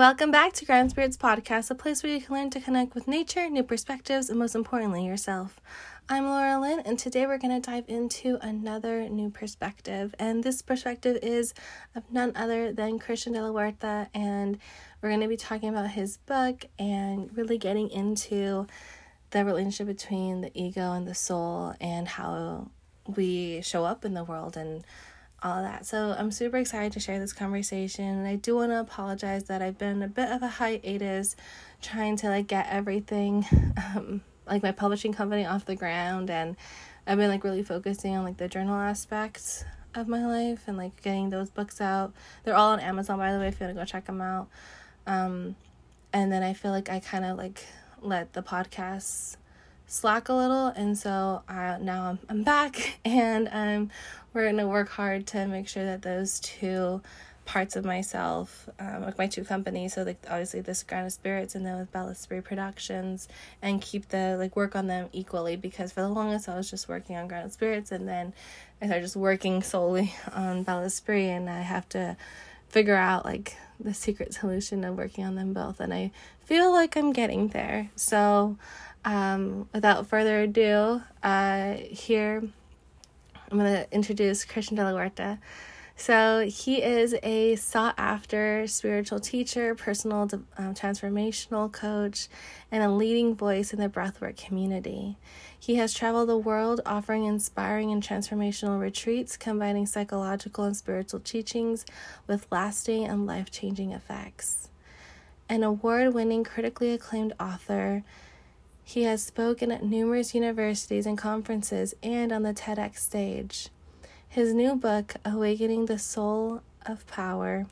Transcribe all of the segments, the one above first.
Welcome back to Grounded Spirits Podcast, a place where you can learn to connect with nature, new perspectives, and most importantly, yourself. I'm Laura Lynn, and today we're going to dive into another new perspective. And this perspective is of none other than Christian de la Huerta, and we're going to be talking about his book and really getting into the relationship between the ego and the soul and how we show up in the world and all that. So I'm super excited to share this conversation. And I do want to apologize that I've been a bit of a hiatus trying to like get everything um like my publishing company off the ground and I've been like really focusing on like the journal aspects of my life and like getting those books out. They're all on Amazon by the way if you want to go check them out. Um and then I feel like I kind of like let the podcasts slack a little and so I, now I'm, I'm back and um, we're to work hard to make sure that those two parts of myself um, like my two companies so like obviously this Grounded Spirits and then with bella spree productions and keep the like work on them equally because for the longest i was just working on Grounded Spirits and then i started just working solely on bella spree and i have to figure out like the secret solution of working on them both and i feel like i'm getting there. So um, without further ado, uh, here I'm going to introduce Christian de la Huerta. So, he is a sought after spiritual teacher, personal um, transformational coach, and a leading voice in the breathwork community. He has traveled the world offering inspiring and transformational retreats, combining psychological and spiritual teachings with lasting and life changing effects. An award winning, critically acclaimed author, he has spoken at numerous universities and conferences and on the TEDx stage. His new book, Awakening the Soul of Power,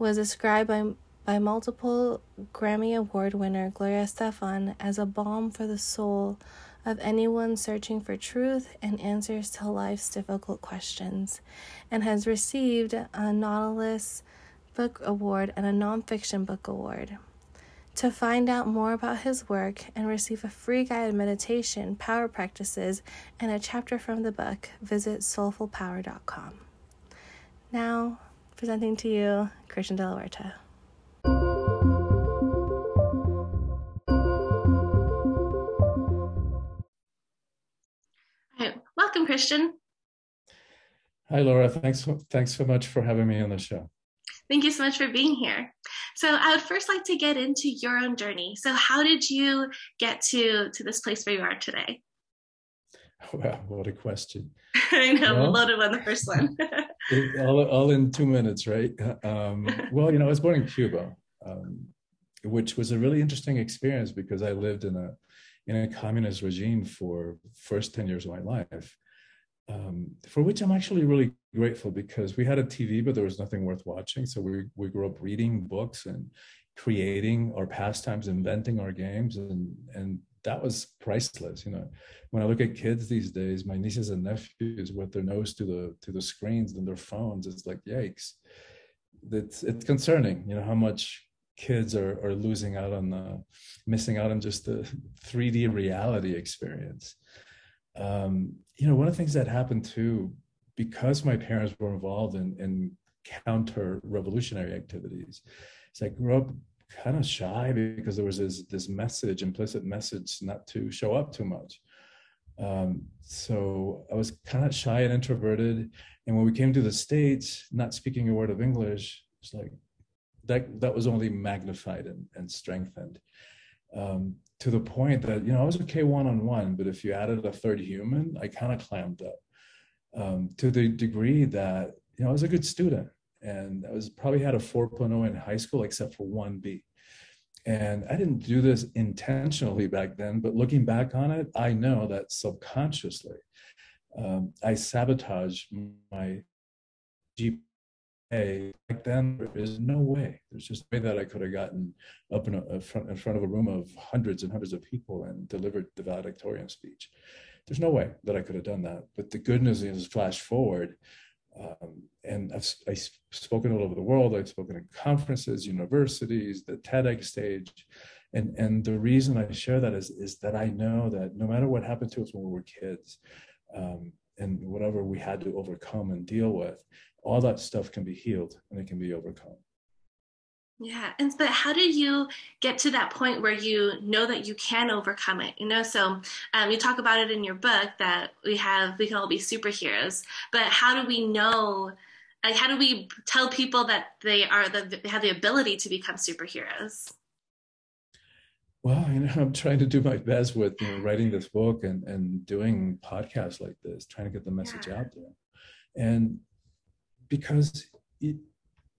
was described by, by multiple Grammy Award winner Gloria Estefan as a balm for the soul of anyone searching for truth and answers to life's difficult questions, and has received a Nautilus Book Award and a Nonfiction Book Award. To find out more about his work and receive a free guided meditation, power practices, and a chapter from the book, visit soulfulpower.com. Now, presenting to you Christian de la Huerta. welcome, Christian. Hi, Laura. Thanks, thanks so much for having me on the show. Thank you so much for being here. So I would first like to get into your own journey. So how did you get to to this place where you are today? Wow, what a question. I know, well, loaded on the first one. all, all in two minutes, right? Um, well, you know, I was born in Cuba, um, which was a really interesting experience because I lived in a in a communist regime for first 10 years of my life um, for which I'm actually really grateful because we had a TV, but there was nothing worth watching. So we we grew up reading books and creating our pastimes, inventing our games, and and that was priceless. You know, when I look at kids these days, my nieces and nephews with their nose to the to the screens and their phones, it's like yikes. It's it's concerning. You know how much kids are are losing out on the missing out on just the 3D reality experience um, you know, one of the things that happened too, because my parents were involved in, in counter revolutionary activities, is I grew up kind of shy because there was this, this message, implicit message, not to show up too much. Um, so I was kind of shy and introverted. And when we came to the States, not speaking a word of English, it's like that, that was only magnified and, and strengthened. Um, to the point that you know I was okay one on one, but if you added a third human, I kind of clammed up um, to the degree that you know I was a good student and I was probably had a 4.0 in high school except for one B. And I didn't do this intentionally back then, but looking back on it, I know that subconsciously um, I sabotaged my GPA hey, back then there is no way. There's just no way that I could have gotten up in, a, front, in front of a room of hundreds and hundreds of people and delivered the valedictorian speech. There's no way that I could have done that. But the good news is, flash forward, um, and I've, I've spoken all over the world. I've spoken at conferences, universities, the TEDx stage. And, and the reason I share that is, is that I know that no matter what happened to us when we were kids, um, and whatever we had to overcome and deal with, all that stuff can be healed and it can be overcome. Yeah, and but how did you get to that point where you know that you can overcome it? You know, so um, you talk about it in your book that we have we can all be superheroes, but how do we know? Like, how do we tell people that they are that they have the ability to become superheroes? Well, you know, I'm trying to do my best with you know, writing this book and and doing podcasts like this, trying to get the message yeah. out there, and because. It,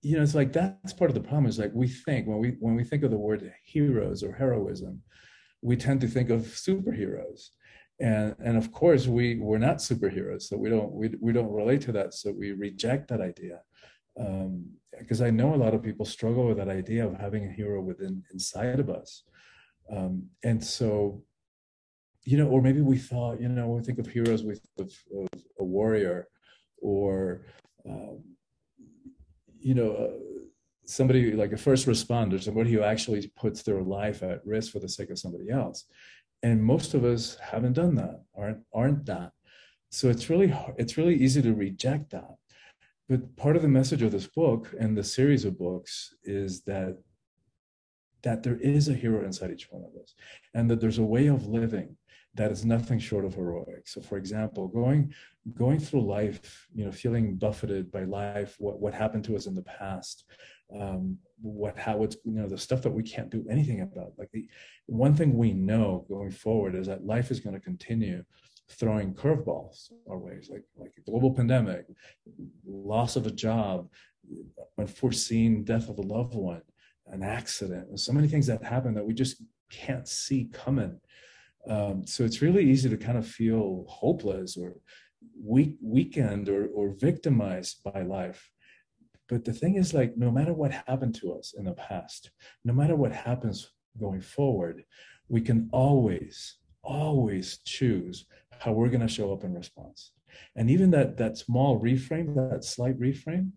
you know, it's like that's part of the problem. Is like we think when we when we think of the word heroes or heroism, we tend to think of superheroes, and and of course we we're not superheroes, so we don't we we don't relate to that, so we reject that idea. Because um, I know a lot of people struggle with that idea of having a hero within inside of us, um, and so you know, or maybe we thought, you know, we think of heroes, with of, of a warrior, or um, you know, uh, somebody like a first responder, somebody who actually puts their life at risk for the sake of somebody else. And most of us haven't done that, aren't aren't that. So it's really it's really easy to reject that. But part of the message of this book and the series of books is that that there is a hero inside each one of us, and that there's a way of living that is nothing short of heroic. So, for example, going going through life, you know, feeling buffeted by life, what what happened to us in the past, um, what how it's you know the stuff that we can't do anything about. Like the one thing we know going forward is that life is going to continue throwing curveballs our ways, like like a global pandemic, loss of a job, unforeseen death of a loved one, an accident, so many things that happen that we just can't see coming um, so it's really easy to kind of feel hopeless or weak, weakened or, or victimized by life. But the thing is, like, no matter what happened to us in the past, no matter what happens going forward, we can always, always choose how we're going to show up in response. And even that that small reframe, that slight reframe,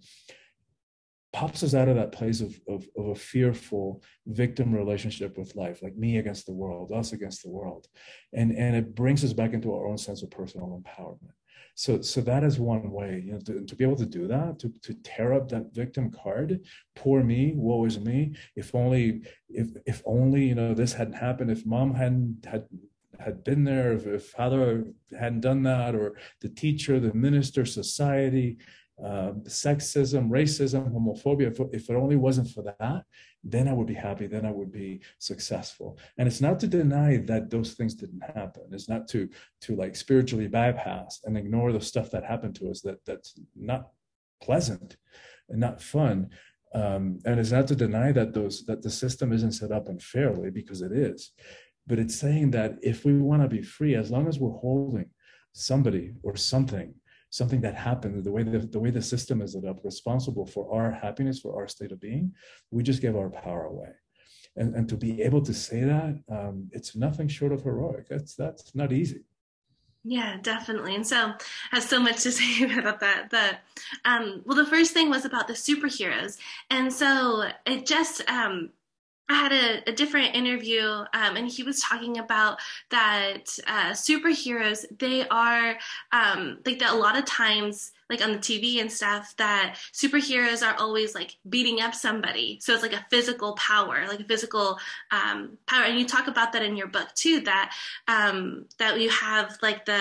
pops us out of that place of, of, of, a fearful victim relationship with life, like me against the world, us against the world. And, and it brings us back into our own sense of personal empowerment. So, so that is one way, you know, to, to be able to do that, to, to tear up that victim card, poor me, woe is me. If only, if, if only, you know, this hadn't happened, if mom hadn't had had been there, if, if father hadn't done that, or the teacher, the minister, society, uh, sexism, racism, homophobia, if, if it only wasn't for that, then I would be happy, then I would be successful. And it's not to deny that those things didn't happen. It's not to to like spiritually bypass and ignore the stuff that happened to us that that's not pleasant and not fun. Um, and it's not to deny that those that the system isn't set up unfairly because it is. But it's saying that if we want to be free, as long as we're holding somebody or something something that happened, the way the, the way the system is set up, responsible for our happiness, for our state of being, we just give our power away. And, and to be able to say that, um, it's nothing short of heroic. That's that's not easy. Yeah, definitely. And so has so much to say about that. But um, well, the first thing was about the superheroes. And so it just um, I had a, a different interview, um, and he was talking about that uh, superheroes they are um, like that. A lot of times, like on the TV and stuff, that superheroes are always like beating up somebody. So it's like a physical power, like a physical um, power. And you talk about that in your book too. That um, that you have like the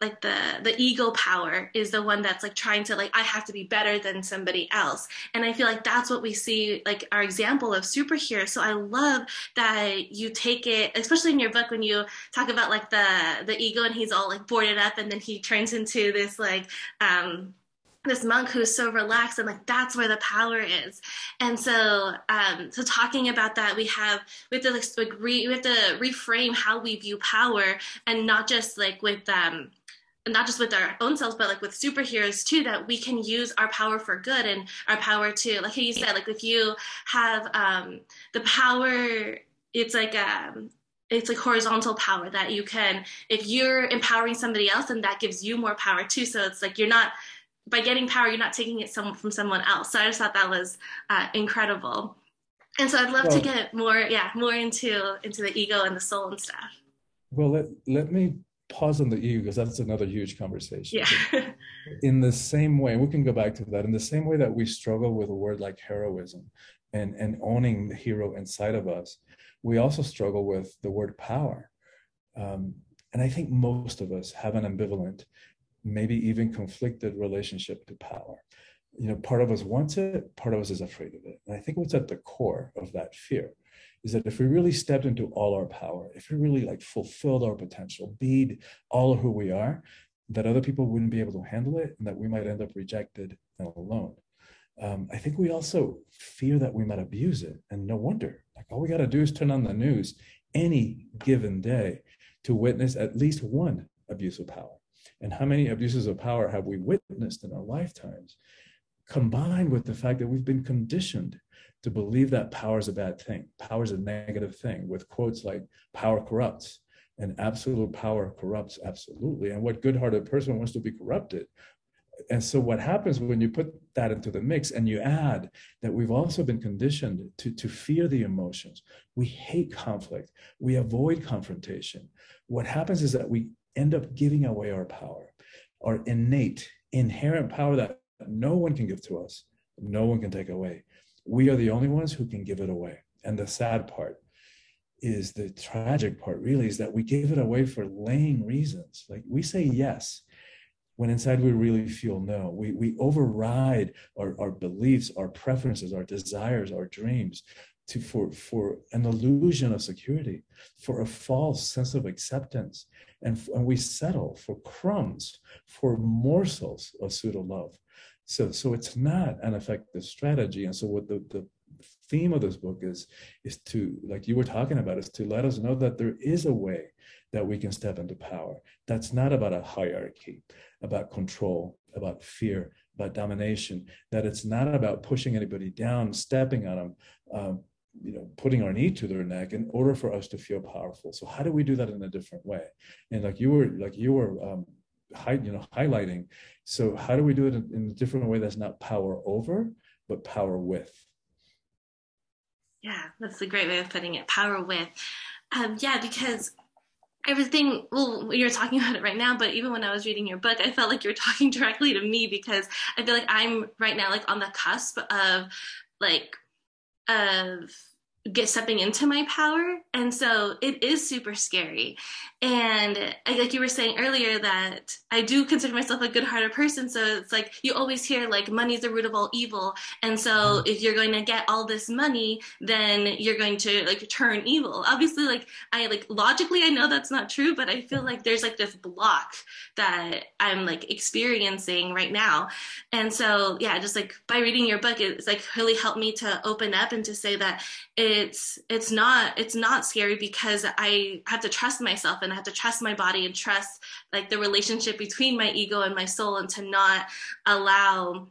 like the the ego power is the one that's like trying to like i have to be better than somebody else and i feel like that's what we see like our example of superhero. so i love that you take it especially in your book when you talk about like the the ego and he's all like boarded up and then he turns into this like um this monk who's so relaxed and like that's where the power is and so um so talking about that we have we have to like re, we have to reframe how we view power and not just like with um not just with our own selves but like with superheroes too that we can use our power for good and our power to like you said like if you have um the power it's like um it's like horizontal power that you can if you're empowering somebody else and that gives you more power too. So it's like you're not by getting power you're not taking it some, from someone else. So i just thought that was uh, incredible. And so i'd love well, to get more yeah more into into the ego and the soul and stuff. Well let, let me pause on the ego because that's another huge conversation. Yeah. in the same way, we can go back to that. In the same way that we struggle with a word like heroism and, and owning the hero inside of us, we also struggle with the word power. Um, and I think most of us have an ambivalent, maybe even conflicted relationship to power. You know, part of us wants it, part of us is afraid of it. And I think what's at the core of that fear is that if we really stepped into all our power, if we really like fulfilled our potential, be all of who we are, that other people wouldn't be able to handle it and that we might end up rejected and alone. Um, I think we also fear that we might abuse it. And no wonder, like all we got to do is turn on the news any given day to witness at least one abuse of power. And how many abuses of power have we witnessed in our lifetimes? Combined with the fact that we've been conditioned to believe that power is a bad thing, power is a negative thing, with quotes like power corrupts and absolute power corrupts absolutely. And what good hearted person wants to be corrupted? And so, what happens when you put that into the mix and you add that we've also been conditioned to, to fear the emotions, we hate conflict, we avoid confrontation. What happens is that we end up giving away our power, our innate, inherent power that no one can give to us, no one can take away we are the only ones who can give it away. And the sad part is the tragic part, really, is that we give it away for laying reasons. Like we say yes when inside we really feel no. We, we override our, our beliefs, our preferences, our desires, our dreams to, for, for an illusion of security, for a false sense of acceptance. And, and we settle for crumbs, for morsels of pseudo love. So, so it's not an effective strategy. And so what the, the theme of this book is, is to, like you were talking about, is to let us know that there is a way that we can step into power. That's not about a hierarchy, about control, about fear, about domination, that it's not about pushing anybody down, stepping on them, um, you know, putting our knee to their neck in order for us to feel powerful. So how do we do that in a different way? And like you were, like you were um, you know, highlighting. So how do we do it in, in a different way that's not power over, but power with? Yeah, that's a great way of putting it. Power with. Um, yeah, because everything well you're talking about it right now but even when i was reading your book i felt like you were talking directly to me because i feel like i'm right now like on the cusp of like of get stepping into my power. And so it is super scary. And I, like you were saying earlier that i do consider myself a good-hearted person. So it's like you always hear like money is the root of all evil. And so mm-hmm. if you're going to get all this money then you're going to like turn evil. Obviously like i like logically i know that's not true but i feel like there's like this block that i'm like experiencing right now. And so yeah just like by reading your book it's like really helped me to open up and to say that it's it's not it's not scary because I have to trust myself and I have to trust my body and trust like the relationship between my ego and my soul and to not allow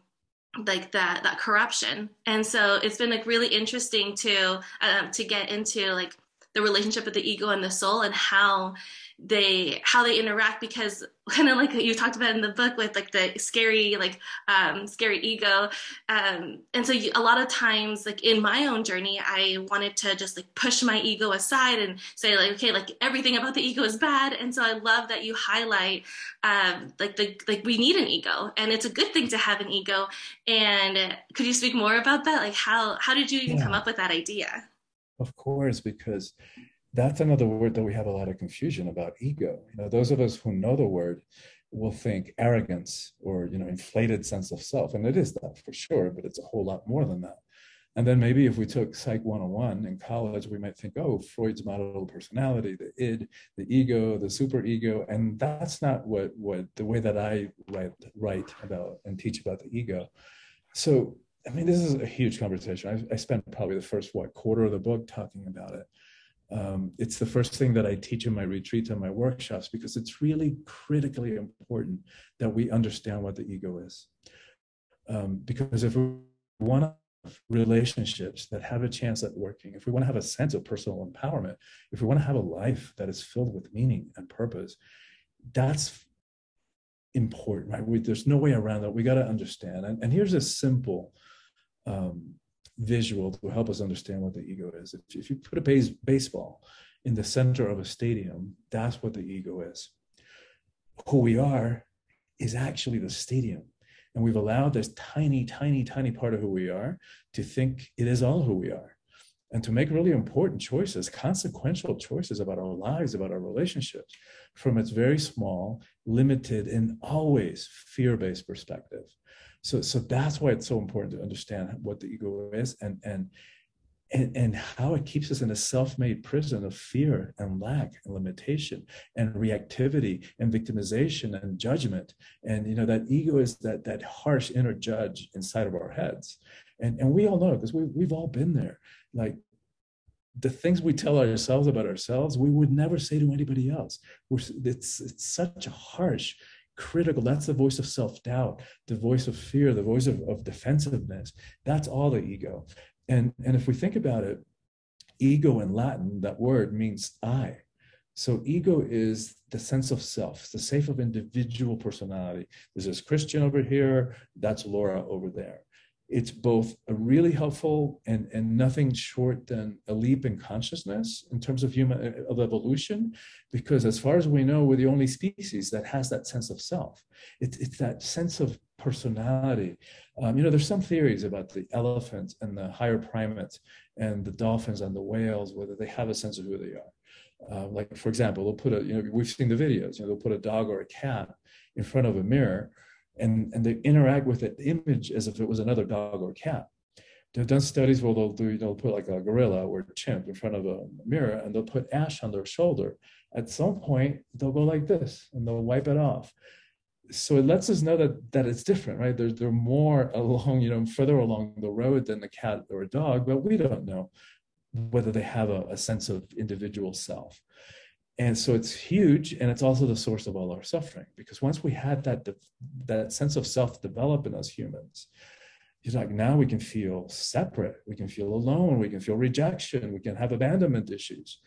like that that corruption. And so it's been like really interesting to um, to get into like the relationship of the ego and the soul and how they how they interact because kind of like you talked about in the book with like the scary like um, scary ego. Um, and so you, a lot of times like in my own journey i wanted to just like push my ego aside and say like okay like everything about the ego is bad. And so i love that you highlight um, like the like we need an ego and it's a good thing to have an ego. And could you speak more about that? Like how how did you even yeah. come up with that idea of course because that's another word that we have a lot of confusion about ego. You know those of us who know the word will think arrogance or you know inflated sense of self and it is that for sure but it's a whole lot more than that. And then maybe if we took psych 101 in college we might think oh freud's model of personality the id the ego the super ego and that's not what what the way that i write write about and teach about the ego. So i mean this is a huge conversation i, I spent probably the first what quarter of the book talking about it um, it's the first thing that I teach in my retreats and my workshops because it's really critically important that we understand what the ego is. Um, because if we want to have relationships that have a chance at working, if we want to have a sense of personal empowerment, if we want to have a life that is filled with meaning and purpose, that's important, right? We, there's no way around that. We got to understand. And, and here's a simple um, visual to help us understand what the ego is. If, if you put a base, baseball in the center of a stadium, that's what the ego is. who we are is actually the stadium. And we've allowed this tiny, tiny, tiny part of who we are to think it is all who we are and to make really important choices, consequential choices about our lives, about our relationships from its very small, limited, and always fear based perspective. So, so that's why it's so important to understand what the ego is and, and, and, and how it keeps us in a self-made prison of fear and lack and limitation and reactivity and victimization and judgment. And you know that ego is that that harsh inner judge inside of our heads. And and we all know because we, we've all been there. Like the things we tell ourselves about ourselves we would never say to anybody else. We're, it's it's such a harsh critical. That's the voice of self-doubt the voice of fear the voice of, of defensiveness. That's all the ego. And and if we think about it ego in latin that word means i. So ego is the sense of self the safe of individual personality. This is christian over here that's laura over there it's both a really helpful and, and nothing short than a leap in consciousness in terms of human of evolution because as far as we know we're the only species that has that sense of self. It's, it's that sense of personality. Um, you know there's some theories about the elephants and the higher primates and the dolphins and the whales whether they have a sense of who they are. Uh, like for example they'll put a you know we've seen the videos you know they'll put a dog or a cat in front of a mirror and, and they interact with the image as if it was another dog or cat. They've done studies where they'll do, they'll put like a gorilla or a chimp in front of a mirror and they'll put ash on their shoulder. At some point, they'll go like this and they'll wipe it off. So it lets us know that that it's different, right? They're, they're more along, you know, further along the road than the cat or a dog, but we don't know whether they have a, a sense of individual self and so it's huge and it's also the source of all our suffering because once we had that that sense of self develop in us humans it's like now we can feel separate we can feel alone we can feel rejection we can have abandonment issues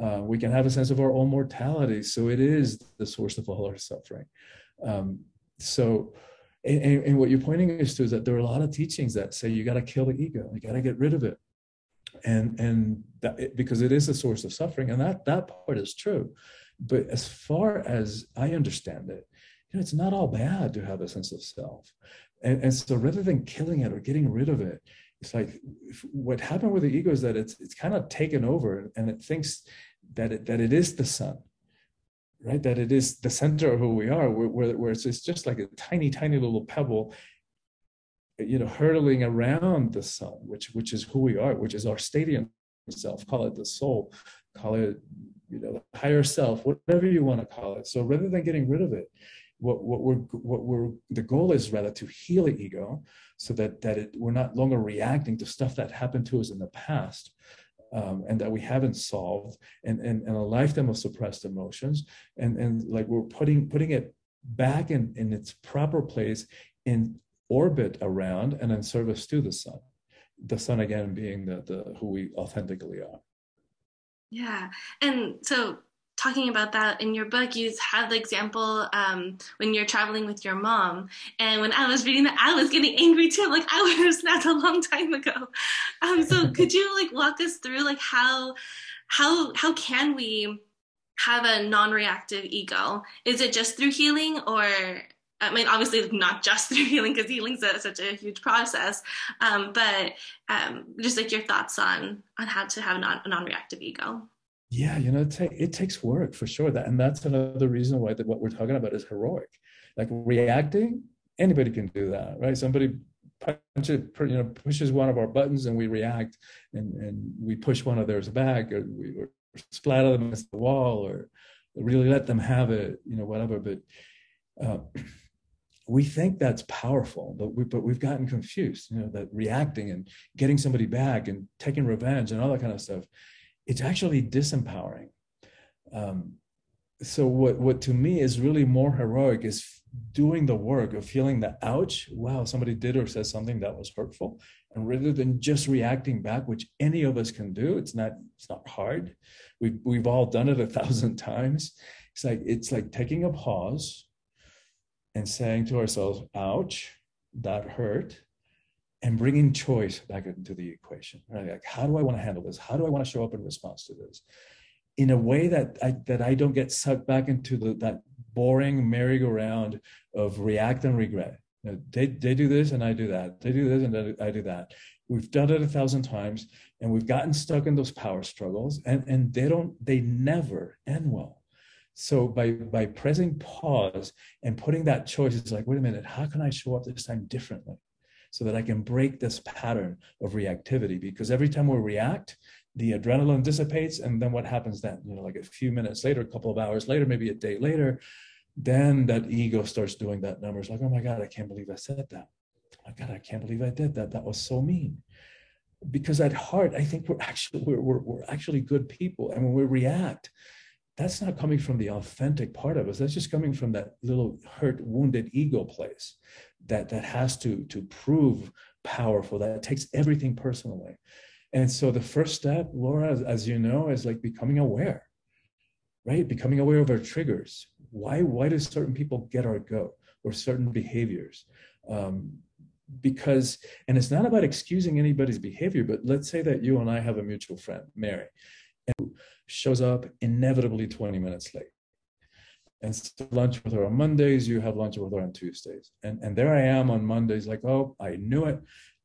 uh, we can have a sense of our own mortality. So it is the source of all our suffering. Um, so and, and, what you're pointing us to is that there are a lot of teachings that say you got to kill the ego you got to get rid of it and and that, because it is a source of suffering and that that part is true. But as far as i understand it you know it's not all bad to have a sense of self. And, and so rather than killing it or getting rid of it it's like what happened with the ego is that it's it's kind of taken over and it thinks that it that it is the sun right? That it is the center of who we are where, where, where it's, it's just like a tiny tiny little pebble you know, hurtling around the sun, which which is who we are, which is our stadium self. Call it the soul, call it you know higher self, whatever you want to call it. So rather than getting rid of it, what what we're what we're the goal is rather to heal the ego, so that that it, we're not longer reacting to stuff that happened to us in the past. Um, and that we haven't solved and, and, and a lifetime of suppressed emotions and, and like we're putting putting it back in, in its proper place in orbit around and in service to the sun. The sun again being the, the who we authentically are. Yeah. And so talking about that in your book you have the example um, when you're traveling with your mom and when i was reading that i was getting angry too. Like i would have snapped a long time ago. Um, so could you like walk us through like how how how can we have a non-reactive ego? Is it just through healing or I mean, obviously not just through healing because healing is such a huge process, um, but um, just like your thoughts on on how to have non, a non-reactive ego. Yeah, you know, it, it takes work for sure. That and that's another reason why that what we're talking about is heroic. Like reacting, anybody can do that, right? Somebody punches, you know, pushes one of our buttons and we react, and and we push one of theirs back, or we or splatter them against the wall, or really let them have it, you know, whatever. But uh, we think that's powerful, but we but we've gotten confused. You know that reacting and getting somebody back and taking revenge and all that kind of stuff. It's actually disempowering. Um, so what what to me is really more heroic is doing the work of feeling the ouch wow somebody did or said something that was hurtful and rather than just reacting back which any of us can do it's not it's not hard we've we've all done it a thousand times it's like it's like taking a pause and saying to ourselves, ouch, that hurt, and bringing choice back into the equation. Right? Like, how do I want to handle this? How do I want to show up in response to this? In a way that I that I don't get sucked back into the, that boring merry-go-round of react and regret. You know, they, they do this and I do that. They do this and I do that. We've done it a thousand times and we've gotten stuck in those power struggles and, and they don't, they never end well. So by by pressing pause and putting that choice, it's like, wait a minute, how can I show up this time differently? So that I can break this pattern of reactivity. Because every time we react, the adrenaline dissipates. And then what happens then? You know, like a few minutes later, a couple of hours later, maybe a day later, then that ego starts doing that number. It's like, oh my God, I can't believe I said that. Oh my God, I can't believe I did that. That was so mean. Because at heart, I think we're actually we're, we're, we're actually good people. And when we react, that's not coming from the authentic part of us. That's just coming from that little hurt, wounded ego place that that has to to prove powerful. That takes everything personally. And so the first step, Laura, as, as you know, is like becoming aware, right? Becoming aware of our triggers. Why why do certain people get our go or certain behaviors? Um, because and it's not about excusing anybody's behavior, but let's say that you and I have a mutual friend, Mary, shows up inevitably 20 minutes late. And so lunch with her on Mondays, you have lunch with her on Tuesdays. And, and there I am on Mondays, like, oh, I knew it.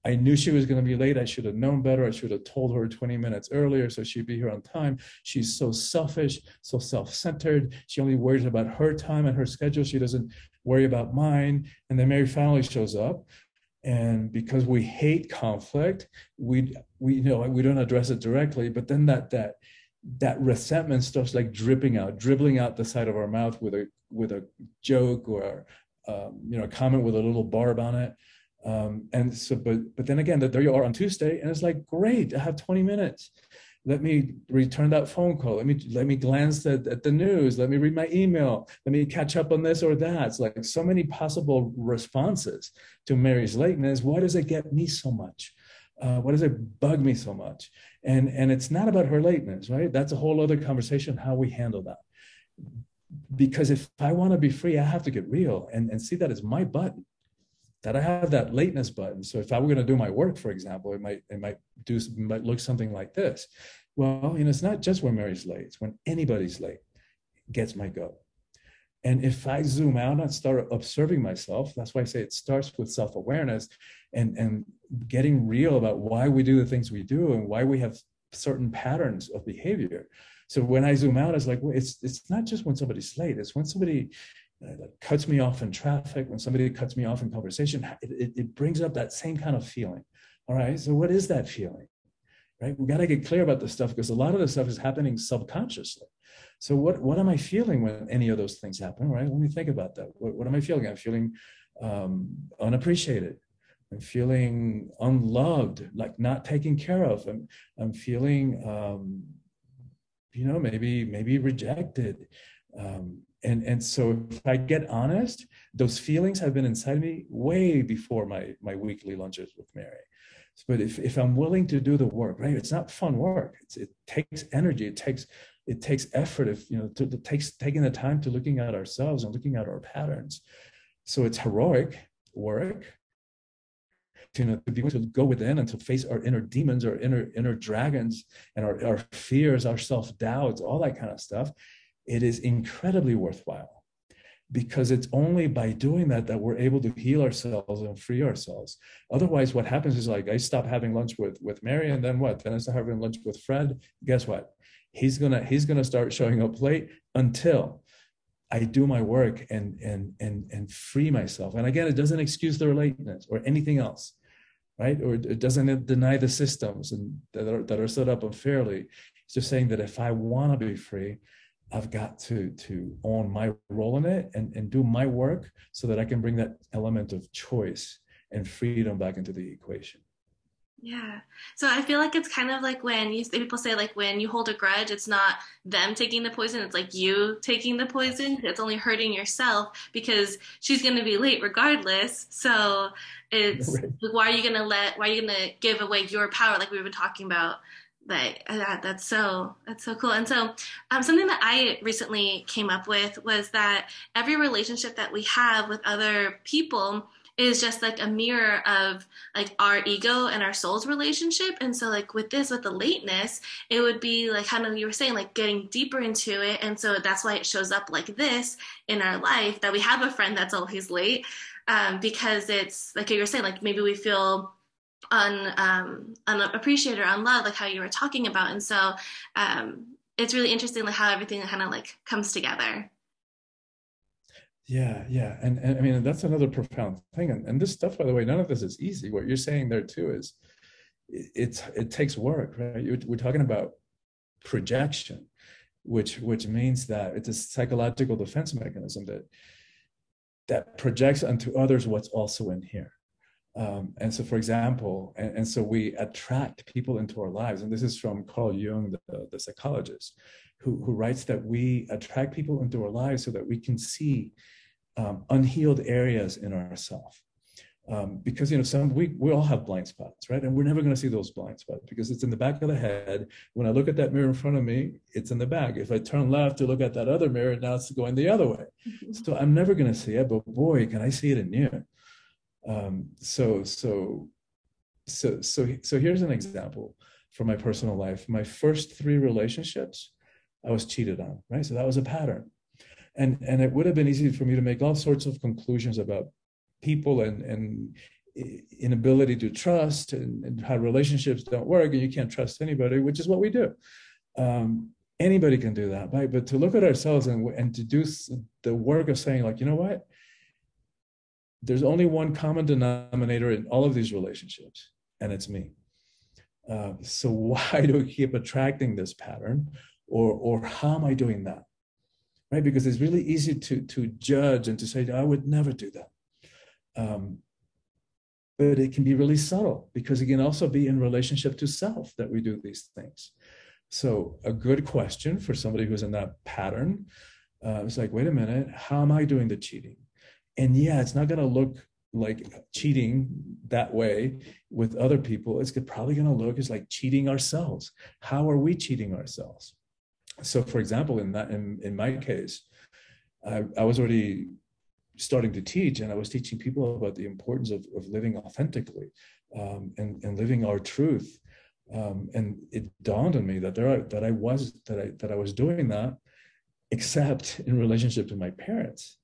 I knew she was going to be late. I should have known better. I should have told her 20 minutes earlier so she'd be here on time. She's so selfish, so self centered. She only worries about her time and her schedule. She doesn't worry about mine. And then Mary finally shows up. And because we hate conflict, we, we you know we don't address it directly, but then that that that resentment starts like dripping out, dribbling out the side of our mouth with a with a joke or um, you know a comment with a little barb on it. Um, and so, but but then again, that there you are on Tuesday, and it's like great, I have 20 minutes. Let me return that phone call. Let me let me glance at, at the news. Let me read my email. Let me catch up on this or that. It's like so many possible responses to Mary's lateness. Why does it get me so much? Uh, why does it bug me so much? And, and it's not about her lateness, right? That's a whole other conversation, how we handle that. Because if I want to be free, I have to get real and, and see that as my button, that I have that lateness button. So if I were going to do my work, for example, it might, it might do, might look something like this. Well, you know, it's not just when Mary's late, it's when anybody's late gets my go. And if I zoom out and start observing myself, that's why I say it starts with self awareness and, and getting real about why we do the things we do and why we have certain patterns of behavior. So when I zoom out, it's like, well, it's, it's not just when somebody's late, it's when somebody uh, cuts me off in traffic, when somebody cuts me off in conversation, it, it, it brings up that same kind of feeling. All right. So what is that feeling? Right. We got to get clear about this stuff because a lot of this stuff is happening subconsciously. So what, what am I feeling when any of those things happen, right? Let me think about that. What, what am I feeling? I'm feeling um, unappreciated. I'm feeling unloved, like not taken care of. I'm, I'm feeling, um, you know, maybe, maybe rejected. Um, and, and so if I get honest, those feelings have been inside me way before my, my weekly lunches with Mary. But if, if I'm willing to do the work, right, it's not fun work. It's, it takes energy. It takes it takes effort if you know to, it takes taking the time to looking at ourselves and looking at our patterns so it's heroic work to, to be able to go within and to face our inner demons our inner inner dragons and our, our fears our self-doubts all that kind of stuff it is incredibly worthwhile. Because it's only by doing that that we're able to heal ourselves and free ourselves. Otherwise what happens is like i stop having lunch with with mary and then what? Then i start having lunch with fred. Guess what? He's gonna he's gonna start showing up late until I do my work and and and and free myself. And again, it doesn't excuse the lateness or anything else, right? Or it doesn't deny the systems and that are, that are set up unfairly. It's just saying that if I want to be free, I've got to to own my role in it and and do my work so that I can bring that element of choice and freedom back into the equation. Yeah. So I feel like it's kind of like when you people say like when you hold a grudge, it's not them taking the poison, it's like you taking the poison. It's only hurting yourself because she's going to be late regardless. So it's right. like why are you going to let why are you going to give away your power like we've been talking about? Like that that's so that's so cool. And so um, something that I recently came up with was that every relationship that we have with other people is just like a mirror of like our ego and our soul's relationship. And so like with this, with the lateness, it would be like kind of you were saying, like getting deeper into it. And so that's why it shows up like this in our life that we have a friend that's always late. Um, because it's like you were saying, like maybe we feel un um, unappreciated or unloved, like how you were talking about. And so um, it's really interesting, like how everything kind of like comes together. Yeah, yeah, and, and I mean that's another profound thing. And, and this stuff, by the way, none of this is easy. What you're saying there too is it, it's it takes work, right? We're talking about projection, which which means that it's a psychological defense mechanism that that projects onto others what's also in here. Um, and so, for example, and, and, so we attract people into our lives. And this is from Carl Jung, the, the psychologist, who, who writes that we attract people into our lives so that we can see um, unhealed areas in ourselves. Um, because you know some we we all have blind spots right? And we're never going to see those blind spots because it's in the back of the head. When i look at that mirror in front of me it's in the back. If i turn left to look at that other mirror now it's going the other way. So i'm never going to see it but boy can i see it in you um, so so so so so here's an example from my personal life. My first three relationships, I was cheated on, right? So that was a pattern, and and it would have been easy for me to make all sorts of conclusions about people and and inability to trust and, and how relationships don't work and you can't trust anybody, which is what we do. Um, anybody can do that, right? But to look at ourselves and and to do the work of saying like, you know what, there's only one common denominator in all of these relationships, and it's me. Uh, so why do we keep attracting this pattern, or or how am I doing that? Right? Because it's really easy to to judge and to say I would never do that. Um, but it can be really subtle because it can also be in relationship to self that we do these things. So a good question for somebody who's in that pattern uh, is like, wait a minute, how am I doing the cheating? and yeah it's not going to look like cheating that way with other people it's probably going to look as like cheating ourselves how are we cheating ourselves so for example in that in, in my case I, I was already starting to teach and i was teaching people about the importance of, of living authentically um, and, and living our truth um, and it dawned on me that there are, that i was that i that i was doing that except in relationship to my parents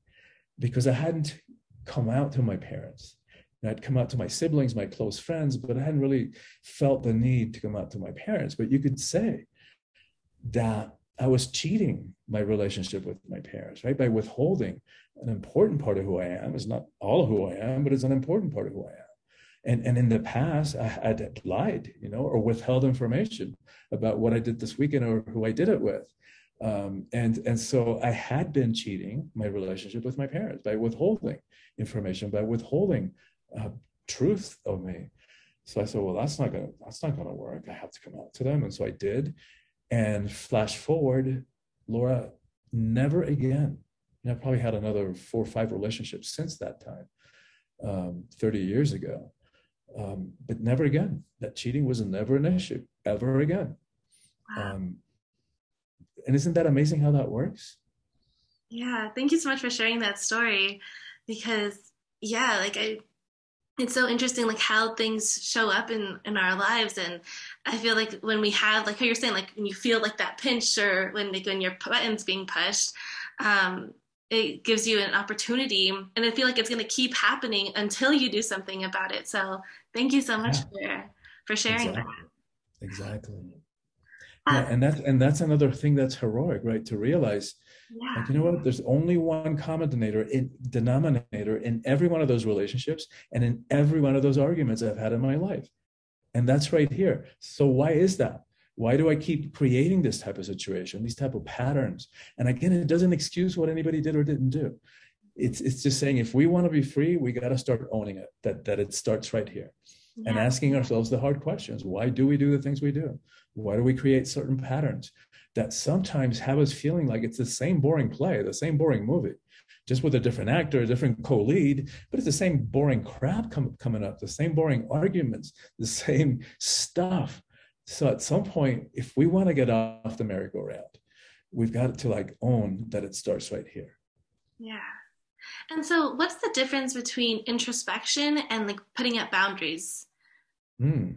because I hadn't come out to my parents. I'd come out to my siblings, my close friends, but I hadn't really felt the need to come out to my parents. But you could say that I was cheating my relationship with my parents, right? By withholding an important part of who I am. It's not all of who I am, but it's an important part of who I am. And, and in the past, I had lied, you know, or withheld information about what I did this weekend or who I did it with. Um, and and so I had been cheating my relationship with my parents by withholding information, by withholding uh, truth of me. So I said, well, that's not gonna that's not gonna work. I have to come out to them, and so I did. And flash forward, Laura, never again. You know, I probably had another four or five relationships since that time, um, 30 years ago. Um, but never again. That cheating was never an issue ever again. Wow. Um, and isn't that amazing how that works? Yeah, thank you so much for sharing that story because yeah, like I it's so interesting like how things show up in in our lives and i feel like when we have like how you're saying like when you feel like that pinch or when like when your buttons being pushed um it gives you an opportunity and i feel like it's going to keep happening until you do something about it so thank you so much yeah. for for sharing exactly. that exactly yeah, um, and that's and that's another thing that's heroic, right? To realize, yeah. like, you know what? There's only one common denominator in denominator in every one of those relationships and in every one of those arguments I've had in my life, and that's right here. So why is that? Why do I keep creating this type of situation, these type of patterns? And again, it doesn't excuse what anybody did or didn't do. It's it's just saying if we want to be free, we got to start owning it. That that it starts right here and asking ourselves the hard questions. Why do we do the things we do? Why do we create certain patterns that sometimes have us feeling like it's the same boring play, the same boring movie, just with a different actor, a different co-lead, but it's the same boring crap com- coming up, the same boring arguments, the same stuff. So at some point, if we want to get off the merry-go-round, we've got to like own that it starts right here. Yeah. And so, what's the difference between introspection and like putting up boundaries? Hmm.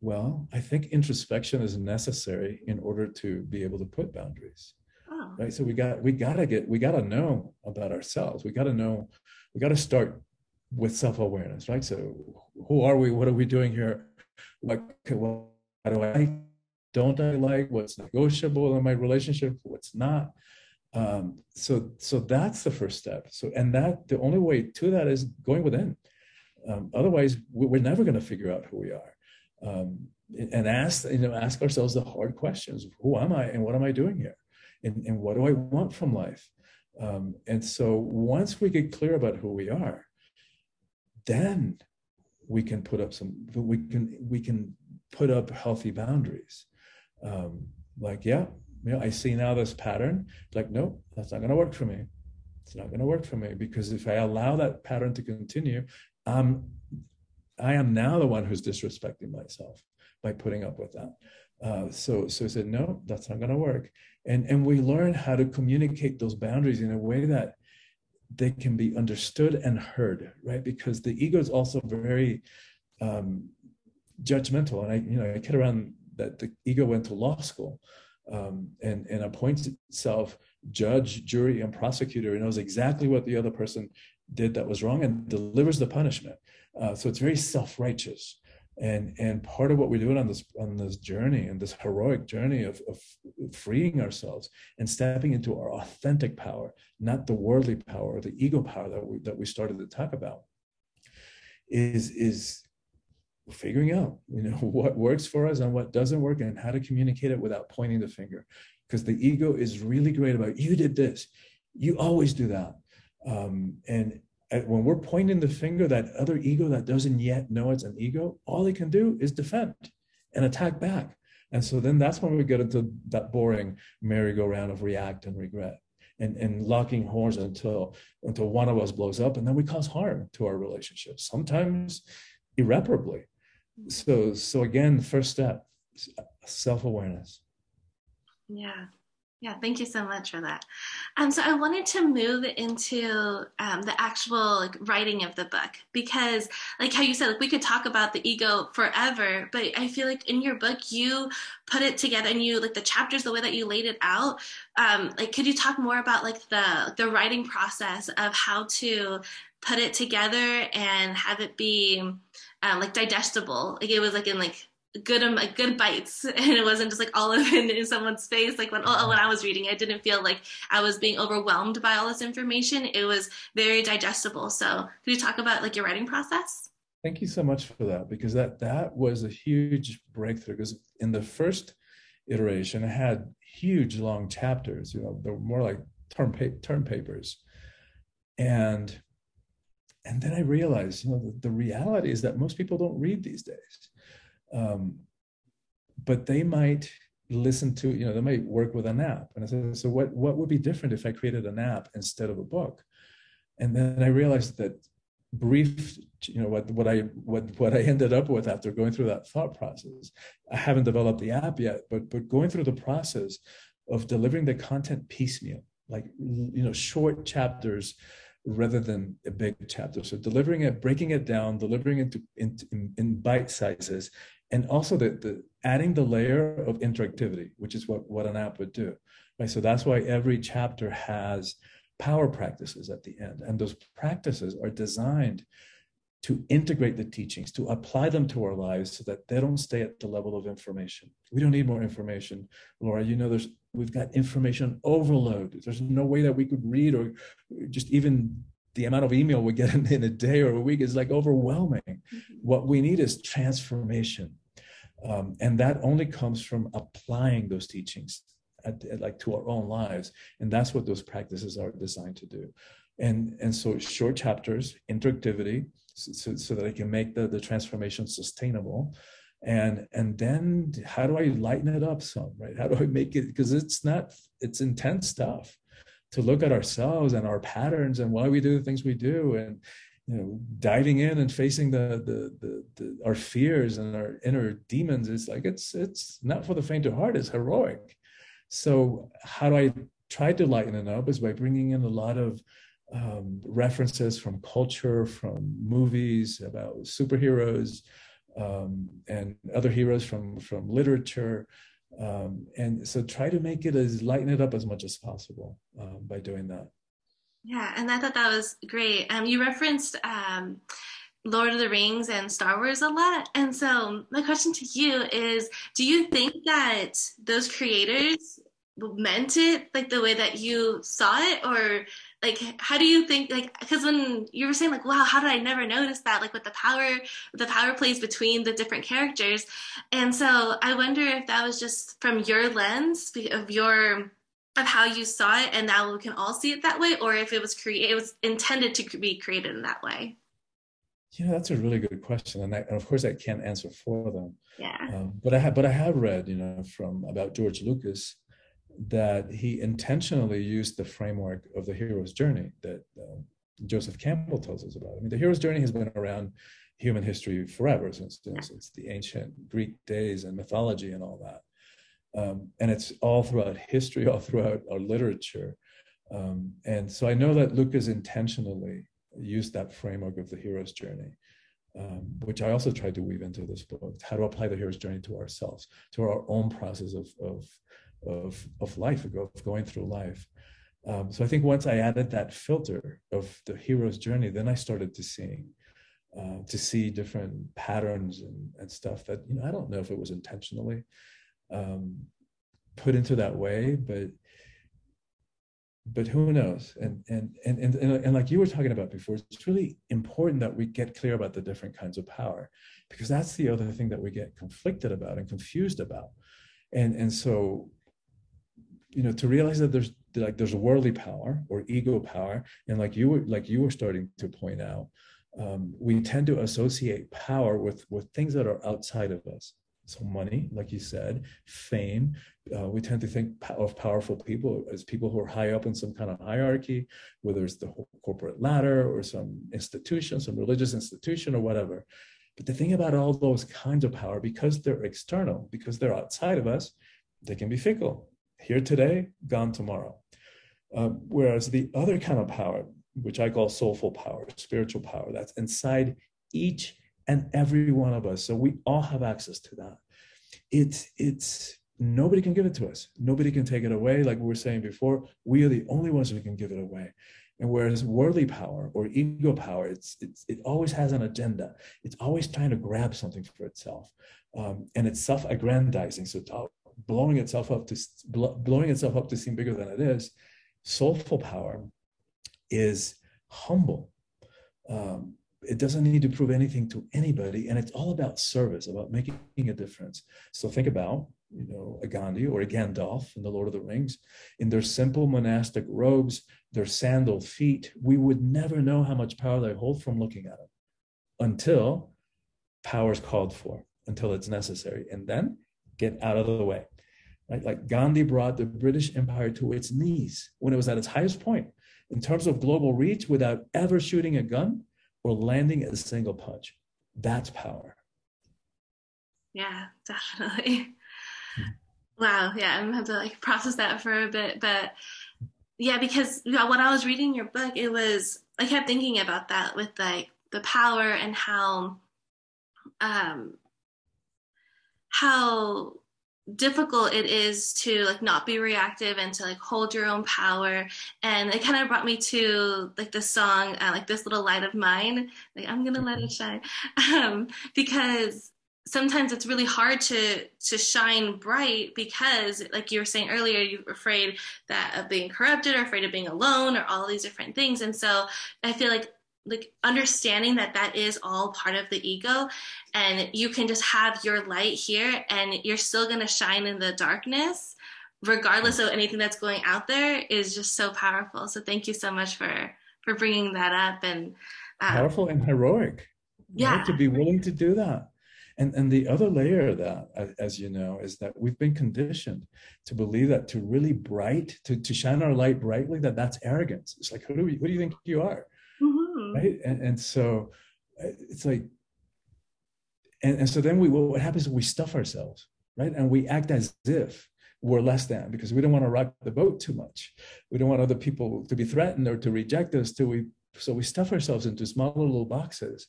Well, I think introspection is necessary in order to be able to put boundaries. Oh. Right. So we got we gotta get we gotta know about ourselves. We gotta know, we gotta start with self-awareness, right? So who are we? What are we doing here? What, what do I don't I like? What's negotiable in my relationship? What's not? Um, so so that's the first step. So and that the only way to that is going within. Um, otherwise, we're never going to figure out who we are um, and ask you know ask ourselves the hard questions who am i and what am i doing here? And, and what do i want from life? Um, and so once we get clear about who we are then we can put up some we can we can put up healthy boundaries. Um, like yeah you know i see now this pattern like no that's not going to work for me. It's not going to work for me because if i allow that pattern to continue i'm I am now the one who's disrespecting myself by putting up with that. Uh, so, so I said, no, that's not going to work. And, and we learn how to communicate those boundaries in a way that they can be understood and heard, right? Because the ego is also very um, judgmental. And I, you know, I kid around that the ego went to law school um, and, and appoints itself judge, jury, and prosecutor and knows exactly what the other person did that was wrong and delivers the punishment. Uh, so it's very self-righteous. And, and part of what we're doing on this on this journey and this heroic journey of, of freeing ourselves and stepping into our authentic power, not the worldly power the ego power that we that we started to talk about, is is figuring out you know what works for us and what doesn't work and how to communicate it without pointing the finger. Because the ego is really great about you did this. You always do that. Um, and when we're pointing the finger, that other ego that doesn't yet know it's an ego, all they can do is defend and attack back. And so then that's when we get into that boring merry-go-round of react and regret and, and locking horns until until one of us blows up and then we cause harm to our relationship, sometimes irreparably. So so again, first step, self-awareness. Yeah. Yeah, thank you so much for that. Um, so I wanted to move into um, the actual like, writing of the book because, like how you said, like we could talk about the ego forever, but I feel like in your book you put it together and you like the chapters, the way that you laid it out. Um, like, could you talk more about like the the writing process of how to put it together and have it be um, like digestible? Like it was like in like good um, good bites. And it wasn't just like all of it in someone's face. Like when oh, when I was reading I didn't feel like I was being overwhelmed by all this information. It was very digestible. So could you talk about like your writing process? Thank you so much for that because that that was a huge breakthrough because in the first iteration I had huge long chapters you know they were more like term pa- term papers. And and then I realized you know the, the reality is that most people don't read these days um, but they might listen to, you know, they might work with an app. And I said, so what, what would be different if I created an app instead of a book? And then I realized that brief, you know, what, what I, what, what I ended up with after going through that thought process, I haven't developed the app yet, but, but going through the process of delivering the content piecemeal, like, you know, short chapters, rather than a big chapter. So delivering it, breaking it down, delivering it in, in, in bite sizes, and also the, the adding the layer of interactivity, which is what, what an app would do. Right. So that's why every chapter has power practices at the end. And those practices are designed to integrate the teachings, to apply them to our lives so that they don't stay at the level of information. We don't need more information. Laura, you know, there's we've got information overload. There's no way that we could read or just even the amount of email we get in, in a day or a week is like overwhelming. Mm-hmm. What we need is transformation. Um, and that only comes from applying those teachings at, at, like to our own lives. And that's what those practices are designed to do. And, and so short chapters, interactivity, so, so that I can make the, the transformation sustainable and and then how do i lighten it up some right how do i make it because it's not it's intense stuff to look at ourselves and our patterns and why we do the things we do and you know diving in and facing the, the the, the our fears and our inner demons is like it's it's not for the faint of heart it's heroic so how do i try to lighten it up is by bringing in a lot of um, references from culture, from movies about superheroes um, and other heroes from from literature, um, and so try to make it as lighten it up as much as possible um, by doing that. Yeah, and I thought that was great. Um, you referenced um, Lord of the Rings and Star Wars a lot, and so my question to you is: Do you think that those creators meant it like the way that you saw it, or like how do you think like because when you were saying like wow how did i never notice that? Like with the power the power plays between the different characters. And so i wonder if that was just from your lens of your of how you saw it and now we can all see it that way or if it was created it was intended to be created in that way yeah that's a really good question and, I, and of course i can't answer for them yeah um, but i have but i have read you know from about george lucas that he intentionally used the framework of the hero's journey that uh, Joseph Campbell tells us about. I mean, the hero's journey has been around human history forever since, since the ancient Greek days and mythology and all that. Um, and it's all throughout history, all throughout our literature. Um, and so I know that Lucas intentionally used that framework of the hero's journey, um, which I also tried to weave into this book, how to apply the hero's journey to ourselves, to our own process of, of of of life of going through life um, so i think once i added that filter of the hero's journey then i started to see uh, to see different patterns and, and stuff that you know i don't know if it was intentionally um, put into that way but but who knows? And, and and and and and like you were talking about before it's really important that we get clear about the different kinds of power because that's the other thing that we get conflicted about and confused about. And and so you know to realize that there's like there's worldly power or ego power and like you were like you were starting to point out um, we tend to associate power with with things that are outside of us so money like you said fame. Uh, we tend to think of powerful people as people who are high up in some kind of hierarchy whether it's the corporate ladder or some institution some religious institution or whatever. But the thing about all those kinds of power because they're external because they're outside of us they can be fickle. Here today, gone tomorrow. Uh, whereas the other kind of power, which I call soulful power, spiritual power, that's inside each and every one of us. So we all have access to that. It's it's nobody can give it to us. Nobody can take it away. Like we were saying before, we are the only ones who can give it away. And whereas worldly power or ego power, it's, it's it always has an agenda. It's always trying to grab something for itself, um, and it's self-aggrandizing. So blowing itself up to blowing itself up to seem bigger than it is soulful power is humble um, it doesn't need to prove anything to anybody and it's all about service about making a difference so think about you know a gandhi or a gandalf in the lord of the rings in their simple monastic robes their sandal feet we would never know how much power they hold from looking at them until power is called for until it's necessary and then get out of the way. Right? Like Gandhi brought the British Empire to its knees when it was at its highest point in terms of global reach without ever shooting a gun or landing a single punch. That's power. Yeah, definitely. Wow. Yeah, I'm gonna have to like process that for a bit, but yeah, because when I was reading your book, it was I kept thinking about that with like the power and how um how difficult it is to like not be reactive and to like hold your own power. And it kind of brought me to like the song uh, like this little light of mine. Like i'm gonna let it shine. Um, because sometimes it's really hard to to shine bright because like you were saying earlier you're afraid that of being corrupted or afraid of being alone or all these different things. And so i feel like like understanding that that is all part of the ego and you can just have your light here and you're still going to shine in the darkness regardless of anything that's going out there is just so powerful. So thank you so much for for bringing that up and um, powerful and heroic yeah. Right? to be willing to do that. And and the other layer of that as you know is that we've been conditioned to believe that to really bright to, to shine our light brightly that that's arrogance. It's like who do we who do you think you are mm-hmm. right and, and so uh, it's like and, and so then we what happens is we stuff ourselves right and we act as if we're less than because we don't want to rock the boat too much. We don't want other people to be threatened or to reject us. Till we so we stuff ourselves into small little boxes,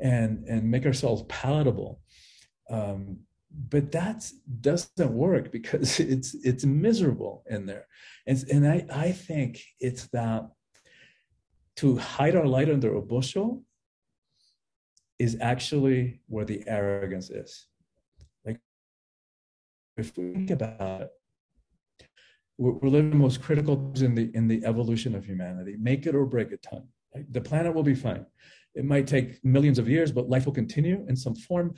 and and make ourselves palatable. Um, but that doesn't work because it's it's miserable in there, and and I I think it's that to hide our light under a bushel is actually where the arrogance is Like, if we think about it, we're, living the most critical in the in the evolution of humanity. Make it or break it time. The planet will be fine. It might take millions of years, but life will continue in some form.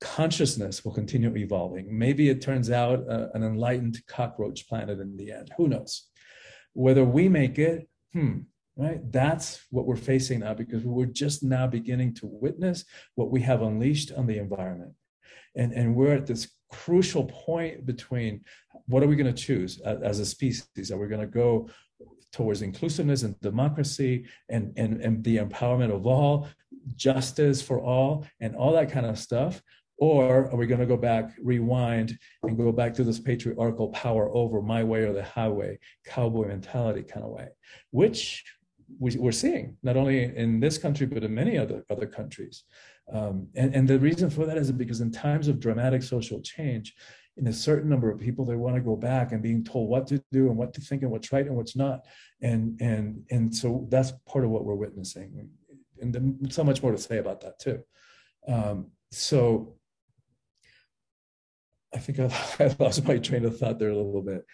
Consciousness will continue evolving. Maybe it turns out uh, an enlightened cockroach planet in the end. Who knows? Whether we make it, hmm, right? That's what we're facing now because we're just now beginning to witness what we have unleashed on the environment. And, and we're at this crucial point between what are we going to choose as a species? Are we going to go towards inclusiveness and democracy and, and, and the empowerment of all, justice for all, and all that kind of stuff? Or are we going to go back, rewind, and go back to this patriarchal power over my way or the highway, cowboy mentality kind of way, which we, are seeing not only in this country but in many other other countries. Um, and, and the reason for that is because in times of dramatic social change, in a certain number of people, they want to go back and being told what to do and what to think and what's right and what's not. And and and so that's part of what we're witnessing. And so much more to say about that too. Um, so I think I lost my train of thought there a little bit.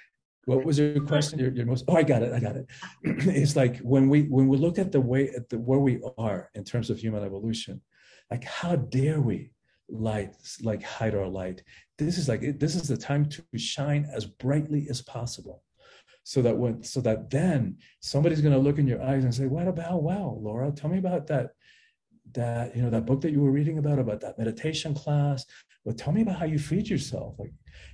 What was your question? Your, your most oh, I got it. I got it. it's like when we when we look at the way at the where we are in terms of human evolution, like, how dare we light, like hide our light? This is like, this is the time to shine as brightly as possible. So that when, so that then somebody's going to look in your eyes and say, what about, wow, Laura, tell me about that, that, you know, that book that you were reading about, about that meditation class. Well, tell me about how you feed yourself. Like,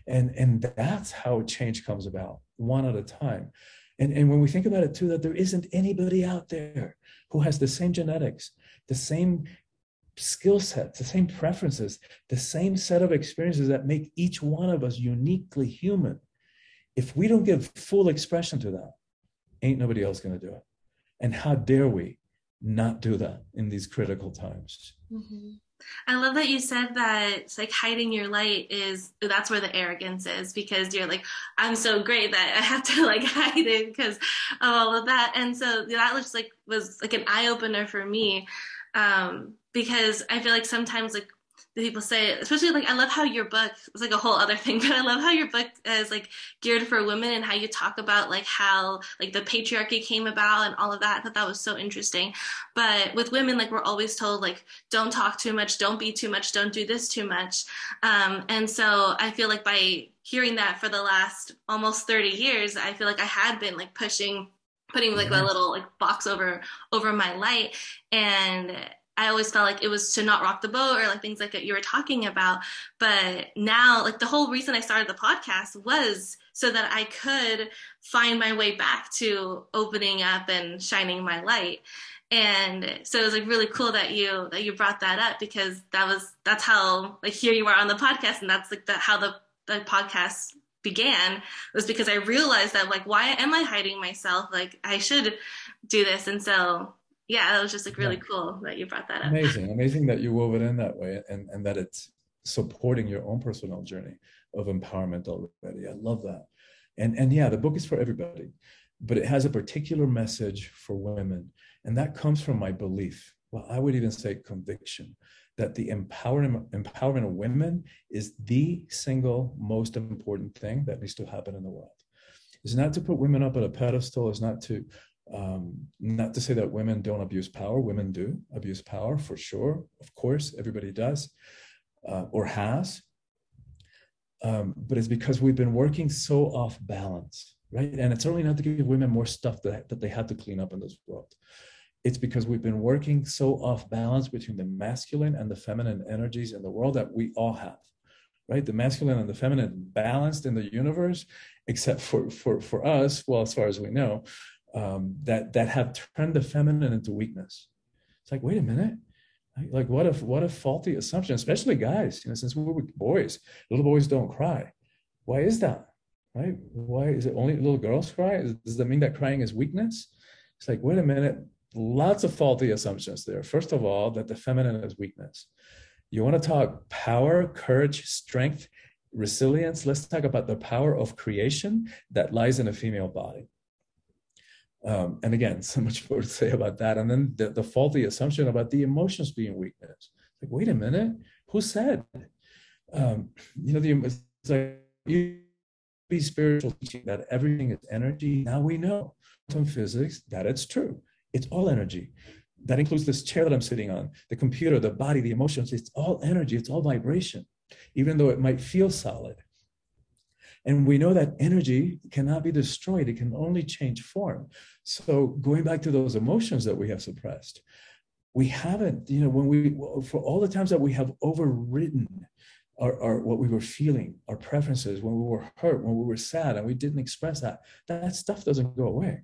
and, and that's how change comes about one at a time. And, and when we think about it too, that there isn't anybody out there who has the same genetics, the same skill sets, the same preferences, the same set of experiences that make each one of us uniquely human. If we don't give full expression to that, ain't nobody else going to do it. And how dare we not do that in these critical times? Mm-hmm. I love that you said that like hiding your light is that's where the arrogance is because you're like, I'm so great that I have to like hide it because of all of that. And so that was like was like an eye opener for me um, because I feel like sometimes like the people say, especially like I love how your book it's like a whole other thing, but I love how your book is like geared for women and how you talk about like how like the patriarchy came about and all of that. I thought that was so interesting. But with women, like we're always told like don't talk too much, don't be too much, don't do this too much. Um, and so I feel like by hearing that for the last almost 30 years, I feel like I had been like pushing putting like a mm-hmm. little like box over over my light and I always felt like it was to not rock the boat or like things like that you were talking about. But now, like the whole reason I started the podcast was so that I could find my way back to opening up and shining my light. And so it was like really cool that you that you brought that up because that was that's how like here you are on the podcast and that's like the how the the podcast began was because I realized that like why am I hiding myself? Like I should do this. And so yeah, that was just like really yeah. cool that you brought that up. Amazing, amazing that you wove it in that way and, and that it's supporting your own personal journey of empowerment already. I love that. And and yeah, the book is for everybody, but it has a particular message for women. And that comes from my belief. Well, I would even say conviction that the empowerment, empowerment of women is the single most important thing that needs to happen in the world. It's not to put women up on a pedestal, it's not to um, not to say that women don't abuse power. Women do abuse power for sure. Of course, everybody does uh, or has. Um, but it's because we've been working so off balance, right? And it's certainly not to give women more stuff that, that they have to clean up in this world it's because we've been working so off balance between the masculine and the feminine energies in the world that we all have right the masculine and the feminine balanced in the universe except for for for us well as far as we know um, that that have turned the feminine into weakness it's like wait a minute like what if what a faulty assumption especially guys you know since we were boys little boys don't cry why is that right? Why is it only little girls cry? Does that mean that crying is weakness? It's like, wait a minute, lots of faulty assumptions there. First of all, that the feminine is weakness. You want to talk power, courage, strength, resilience? Let's talk about the power of creation that lies in a female body. Um, and again, so much more to say about that. And then the, the faulty assumption about the emotions being weakness. Like, wait a minute, who said? Um, you know, the it's like you be spiritual teaching that everything is energy. Now we know from physics that it's true. It's all energy. That includes this chair that I'm sitting on, the computer, the body, the emotions. It's all energy. It's all vibration, even though it might feel solid. And we know that energy cannot be destroyed, it can only change form. So, going back to those emotions that we have suppressed, we haven't, you know, when we, for all the times that we have overridden our, our, what we were feeling, our preferences, when we were hurt, when we were sad, and we didn't express that, that stuff doesn't go away.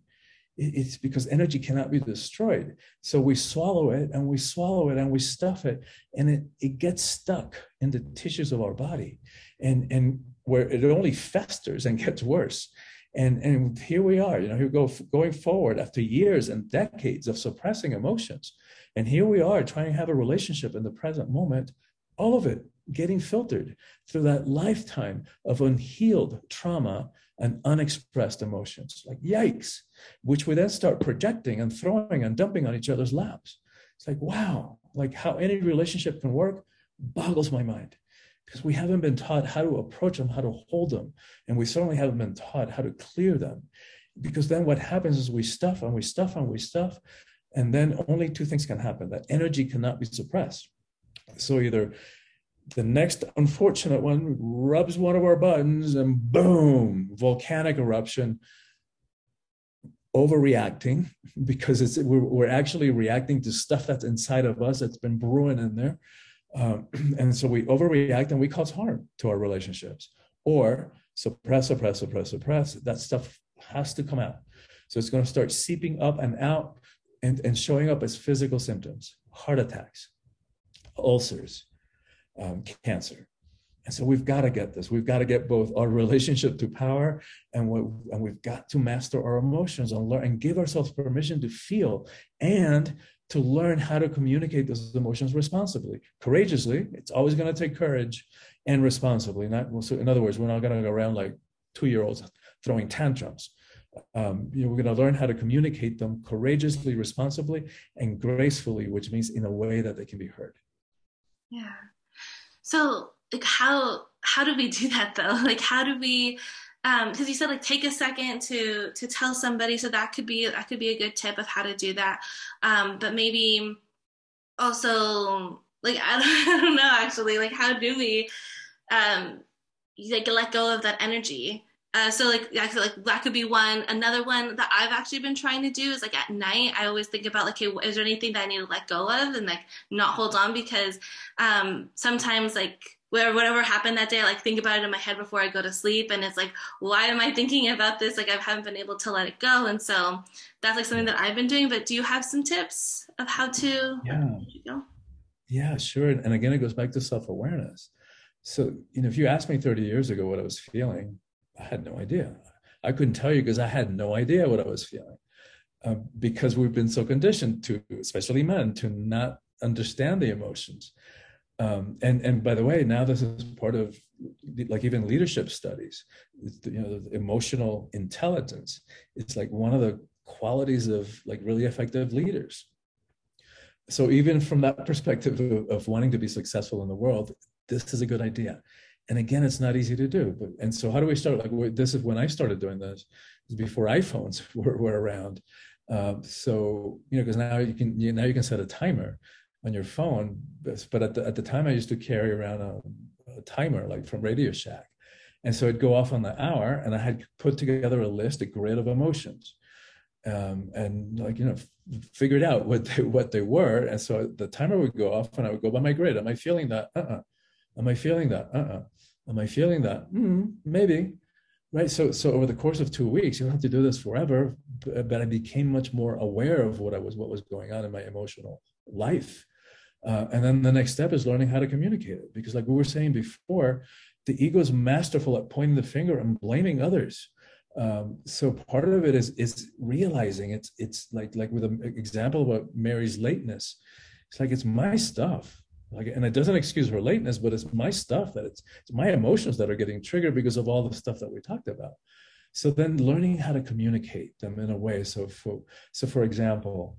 It's because energy cannot be destroyed. So we swallow it and we swallow it and we stuff it, and it, it gets stuck in the tissues of our body. And, and where it only festers and gets worse. And, and here we are, you know, here we go going forward after years and decades of suppressing emotions. And here we are trying to have a relationship in the present moment, all of it getting filtered through that lifetime of unhealed trauma and unexpressed emotions. Like, yikes, which we then start projecting and throwing and dumping on each other's laps. It's like, wow, like how any relationship can work boggles my mind because we haven't been taught how to approach them, how to hold them. And we certainly haven't been taught how to clear them. Because then what happens is we stuff and we stuff and we stuff. And then only two things can happen that energy cannot be suppressed. So either the next unfortunate one rubs one of our buttons and boom, volcanic eruption, overreacting because it's we're, we're actually reacting to stuff that's inside of us that's been brewing in there um, and so we overreact and we cause harm to our relationships or suppress, suppress, suppress, suppress. That stuff has to come out. So it's going to start seeping up and out and, and showing up as physical symptoms, heart attacks, ulcers, um, cancer. And so we've got to get this. We've got to get both our relationship to power and what, and we've got to master our emotions and learn and give ourselves permission to feel and to learn how to communicate those emotions responsibly, courageously. It's always going to take courage and responsibly. Not so. In other words, we're not going to go around like two-year-olds throwing tantrums. Um, you know, we're going to learn how to communicate them courageously, responsibly, and gracefully, which means in a way that they can be heard. Yeah. So, like, how how do we do that though? Like, how do we because um, you said like take a second to to tell somebody so that could be that could be a good tip of how to do that. Um, but maybe also like I don't, I don't know actually like how do we um like let go of that energy? Uh, so like actually like that could be one. Another one that i've actually been trying to do is like at night i always think about like hey, is there anything that i need to let go of and like not hold on? Because um sometimes like where whatever happened that day, I like think about it in my head before I go to sleep, and it's like, why am I thinking about this? Like I haven't been able to let it go, and so that's like something that I've been doing. But do you have some tips of how to? Yeah. Yeah, sure. And again, it goes back to self awareness. So you know, if you asked me 30 years ago what I was feeling, I had no idea. I couldn't tell you because I had no idea what I was feeling. Uh, because we've been so conditioned to, especially men, to not understand the emotions um, and and by the way, now this is part of like even leadership studies. You know, emotional intelligence. It's like one of the qualities of like really effective leaders. So even from that perspective of, of wanting to be successful in the world, this is a good idea. And again, it's not easy to do. But and so how do we start? Like this is when I started doing this. before iPhones were, were around. Um, so you know, because now you can you, now you can set a timer on your phone. But at the, at the time, I used to carry around a, a timer like from Radio Shack. And so it'd go off on the hour, and I had put together a list, a grid of emotions, um, and like you know, figured out what they, what they were. And so the timer would go off, and I would go by my grid. Am I feeling that? Uh-uh. Am I feeling that? Uh-uh. Am I feeling that? Mm, maybe. Right. So so over the course of two weeks, you don't have to do this forever, but, but I became much more aware of what I was, what was going on in my emotional life, Uh, and then the next step is learning how to communicate it. Because, like we were saying before, the ego is masterful at pointing the finger and blaming others. Um, so part of it is is realizing it's it's like like with an example about Mary's lateness. It's like it's my stuff. Like, and it doesn't excuse her lateness, but it's my stuff that it's, it's my emotions that are getting triggered because of all the stuff that we talked about. So then learning how to communicate them in a way. So for so for example,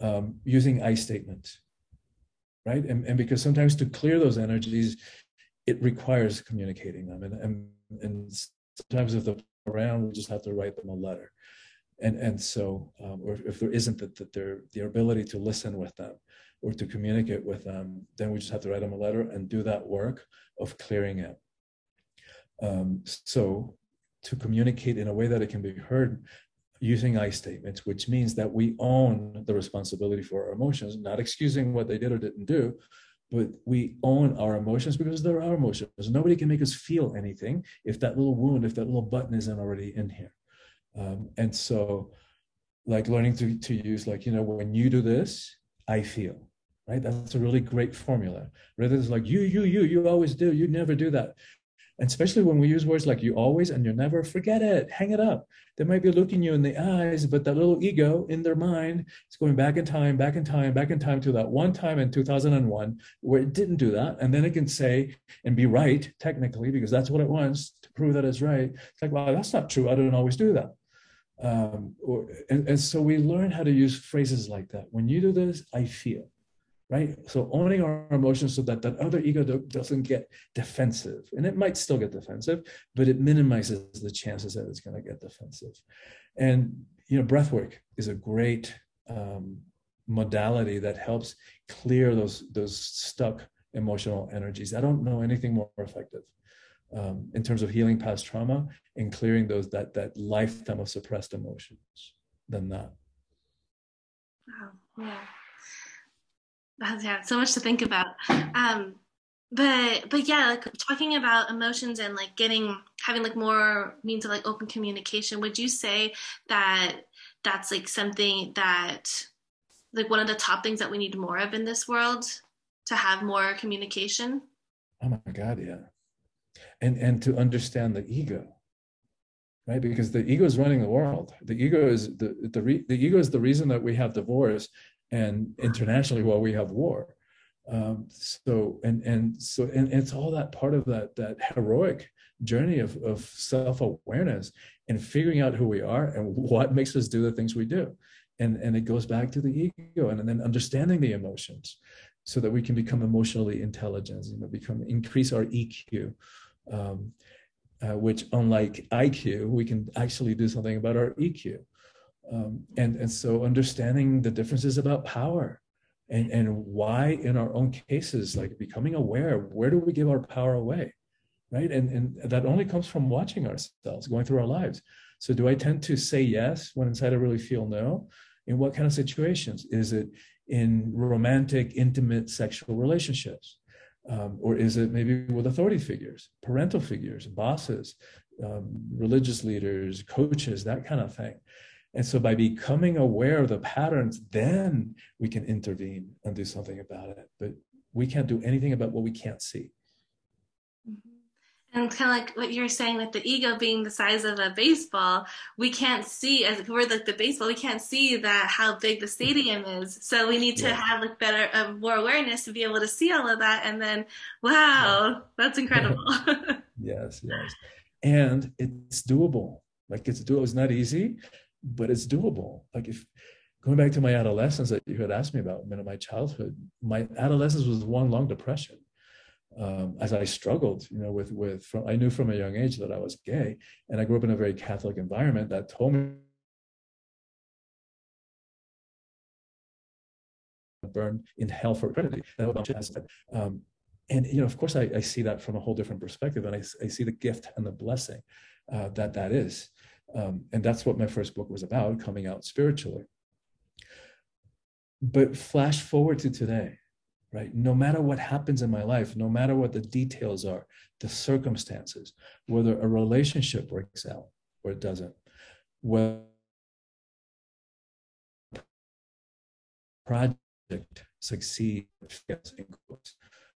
um, using I statements right? And, and because sometimes to clear those energies, it requires communicating them. And, and, and sometimes if they're around, we just have to write them a letter. And, and so, um, or if there isn't that, that there, the ability to listen with them or to communicate with them, then we just have to write them a letter and do that work of clearing it. Um, so to communicate in a way that it can be heard using I statements, which means that we own the responsibility for our emotions, not excusing what they did or didn't do, but we own our emotions because they're our emotions. Nobody can make us feel anything if that little wound, if that little button isn't already in here. Um, and so, like learning to, to use, like, you know, when you do this, I feel, right? That's a really great formula. Rather than like, you, you, you, you always do, you never do that. Especially when we use words like you always and you never, forget it, hang it up. They might be looking you in the eyes, but that little ego in their mind is going back in time, back in time, back in time to that one time in 2001 where it didn't do that. And then it can say and be right, technically, because that's what it wants to prove that it's right. It's like, well, that's not true. I don't always do that. Um, or, and, and so we learn how to use phrases like that. When you do this, I feel right? So owning our emotions so that that other ego doesn't get defensive, and it might still get defensive, but it minimizes the chances that it's going to get defensive. And you know, breath work is a great um, modality that helps clear those those stuck emotional energies. I don't know anything more effective. Um, in terms of healing past trauma and clearing those that that lifetime of suppressed emotions than that. Wow. Yeah yeah, so much to think about. Um, but but yeah, like talking about emotions and like getting having like more means of like open communication. Would you say that that's like something that like one of the top things that we need more of in this world to have more communication? Oh my God, yeah. And and to understand the ego, right? Because the ego is running the world. The ego is the the re, the ego is the reason that we have divorce and internationally while we have war. Um, so and and so and it's all that part of that that heroic journey of, of self-awareness and figuring out who we are and what makes us do the things we do and and it goes back to the ego and, and then understanding the emotions so that we can become emotionally intelligent you know become increase our eq um, uh, which unlike iq we can actually do something about our eq um, and, and so understanding the differences about power and, and why in our own cases, like becoming aware, where do we give our power away? Right. And, and that only comes from watching ourselves, going through our lives. So do I tend to say yes when inside I really feel no? In what kind of situations? Is it in romantic, intimate sexual relationships? Um, or is it maybe with authority figures, parental figures, bosses, um, religious leaders, coaches, that kind of thing? And so by becoming aware of the patterns, then we can intervene and do something about it. But we can't do anything about what we can't see. Mm-hmm. And kind of like what you're saying with the ego being the size of a baseball, we can't see as we're like the baseball, we can't see that how big the stadium is. So we need to yeah. have like better, uh, more awareness to be able to see all of that. And then, wow, that's incredible. yes, yes. And it's doable. Like it's doable. It's not easy, but it's doable. Like if going back to my adolescence that you had asked me about, you know, my childhood, my adolescence was one long depression. Um, as I struggled, you know, with with from, I knew from a young age that I was gay, and I grew up in a very Catholic environment that told me burn in hell for eternity. Um, and you know, of course, I, I, see that from a whole different perspective, and I, I see the gift and the blessing uh, that that is. Um, and that's what my first book was about, coming out spiritually. But flash forward to today, right? No matter what happens in my life, no matter what the details are, the circumstances, whether a relationship works out or it doesn't, whether project succeed.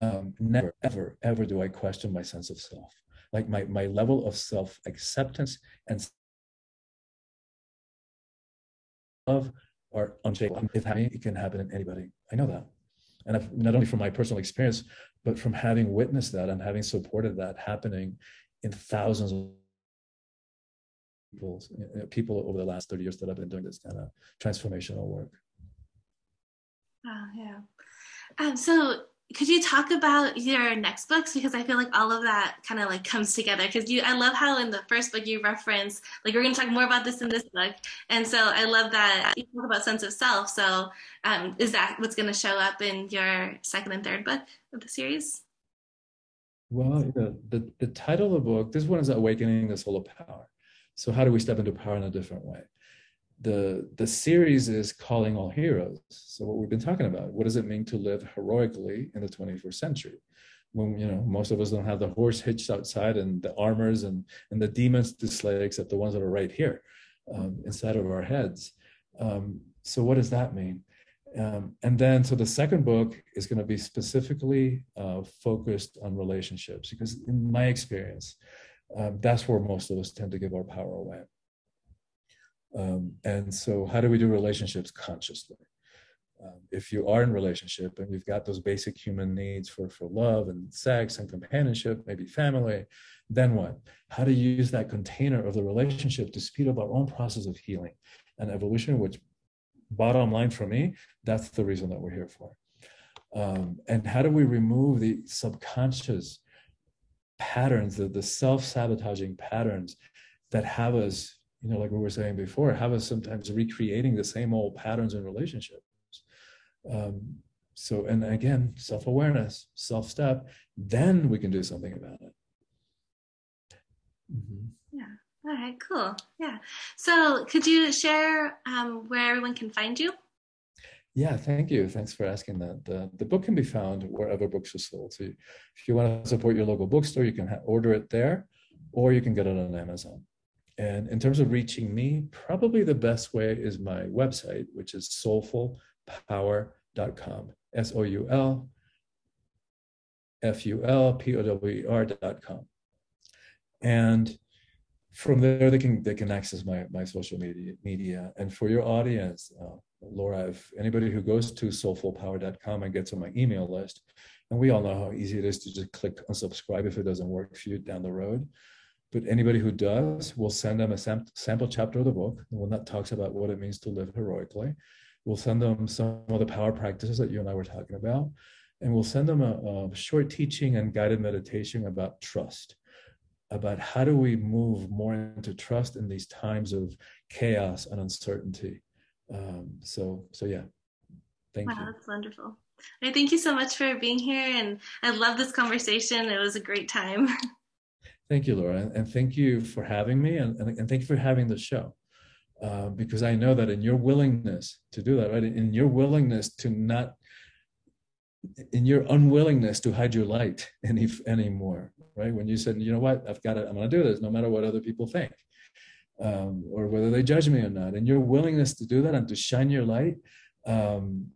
Um, never, ever, ever do I question my sense of self. Like my my level of self acceptance and love are unshakable. It can happen in anybody. I know that, and I've, not only from my personal experience, but from having witnessed that and having supported that happening in thousands of people, people over the last 30 years that I've been doing this kind of transformational work. Oh, yeah. Um, so could you talk about your next books? Because i feel like all of that kind of like comes together. Because you i love how in the first book you reference like we're going to talk more about this in this book. And so i love that you talk about sense of self. So um, is that what's going to show up in your second and third book of the series? Well the, the, the title of the book this one is awakening the soul of power. So how do we step into power in a different way the the series is calling all heroes. So what we've been talking about what does it mean to live heroically in the 21st century? When you know most of us don't have the horse hitched outside and the armors and and the demons to slay except the ones that are right here um, inside of our heads. Um, so what does that mean? Um, and then so the second book is going to be specifically uh, focused on relationships because in my experience um, that's where most of us tend to give our power away um, and so, how do we do relationships consciously? Um, if you are in relationship and you've got those basic human needs for, for love and sex and companionship, maybe family, then what? How to use that container of the relationship to speed up our own process of healing and evolution, which, bottom line for me, that's the reason that we're here for. Um, and how do we remove the subconscious patterns, the, the self sabotaging patterns that have us you know, like we were saying before, have us sometimes recreating the same old patterns in relationships. Um, so, and again, self awareness, self step, then we can do something about it. Mm-hmm. Yeah. All right, cool. Yeah. So, could you share um, where everyone can find you? Yeah, thank you. Thanks for asking that. The, the book can be found wherever books are sold. So, if you want to support your local bookstore, you can ha- order it there, or you can get it on Amazon. And in terms of reaching me, probably the best way is my website, which is soulfulpower.com. S O U L F U L P O W E R.com. And from there, they can they can access my my social media media. And for your audience, uh, Laura, if anybody who goes to soulfulpower.com and gets on my email list, and we all know how easy it is to just click unsubscribe if it doesn't work for you down the road. But anybody who does, we'll send them a sam- sample chapter of the book, the one that talks about what it means to live heroically. We'll send them some of the power practices that you and I were talking about. And we'll send them a, a short teaching and guided meditation about trust, about how do we move more into trust in these times of chaos and uncertainty. Um, so, so yeah, thank wow, you. Wow, that's wonderful. thank you so much for being here. And I love this conversation. It was a great time. Thank you, Laura, and thank you for having me, and, and, and thank you for having the show. Uh, because I know that in your willingness to do that, right, in your willingness to not, in your unwillingness to hide your light any anymore, right? When you said, you know what, I've got it, I'm going to do this, no matter what other people think, um, or whether they judge me or not, and your willingness to do that and to shine your light, um,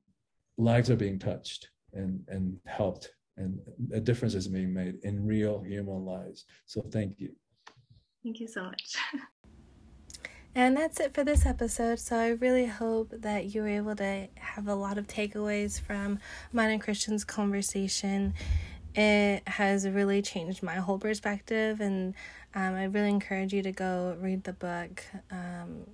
lives are being touched and and helped and a difference is being made in real human lives. So thank you. Thank you so much. And that's it for this episode. So I really hope that you were able to have a lot of takeaways from mine and Christian's conversation. It has really changed my whole perspective, and um, I really encourage you to go read the book. Um,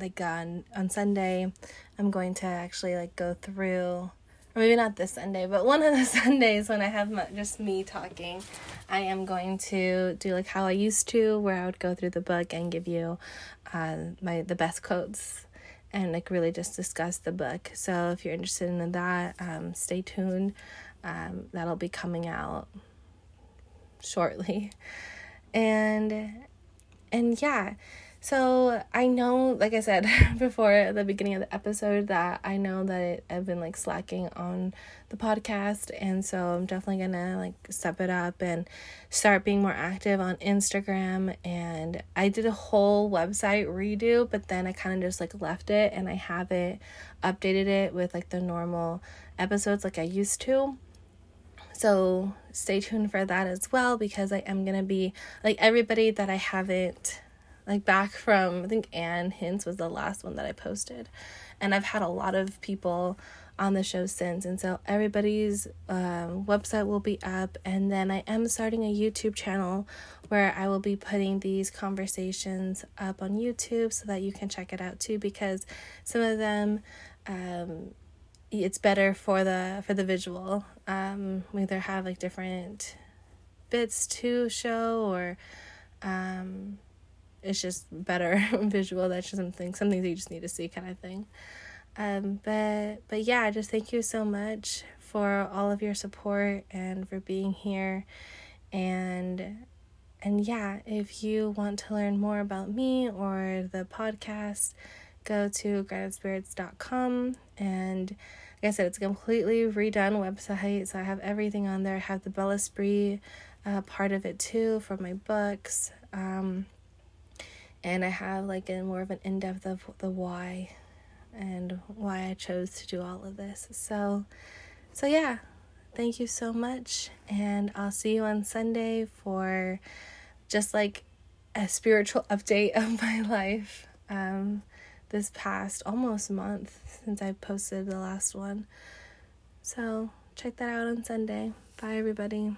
like on on Sunday, I'm going to actually like go through or maybe not this Sunday, but one of the Sundays when I have my, just me talking, I am going to do like how I used to, where I would go through the book and give you uh, my the best quotes and like really just discuss the book. So if you're interested in that, um, stay tuned. Um, that'll be coming out shortly, and and yeah. So I know, like I said before at the beginning of the episode, that I know that I've been like slacking on the podcast, and so I'm definitely gonna like step it up and start being more active on Instagram. And I did a whole website redo, but then I kind of just like left it, and I haven't updated it with like the normal episodes like I used to. So stay tuned for that as well because I am gonna be like everybody that I haven't like back from I think Anne Hints was the last one that I posted, and I've had a lot of people on the show since, and so everybody's um, website will be up, and then I am starting a YouTube channel where I will be putting these conversations up on YouTube so that you can check it out too because some of them. Um, it's better for the for the visual. Um we either have like different bits to show or um it's just better visual. That's just something something that you just need to see kind of thing. Um, but but yeah, just thank you so much for all of your support and for being here, and and yeah, if you want to learn more about me or the podcast, go to groundedspirits.com and like I said, it's a completely redone website, so I have everything on there. I have the Bel Esprit uh, part of it too for my books. Um, and I have like a more of an in depth of the why and why I chose to do all of this. So, so yeah, thank you so much, and I'll see you on Sunday for just like a spiritual update of my life. Um, this past almost month since I posted the last one. So check that out on Sunday. Bye, everybody.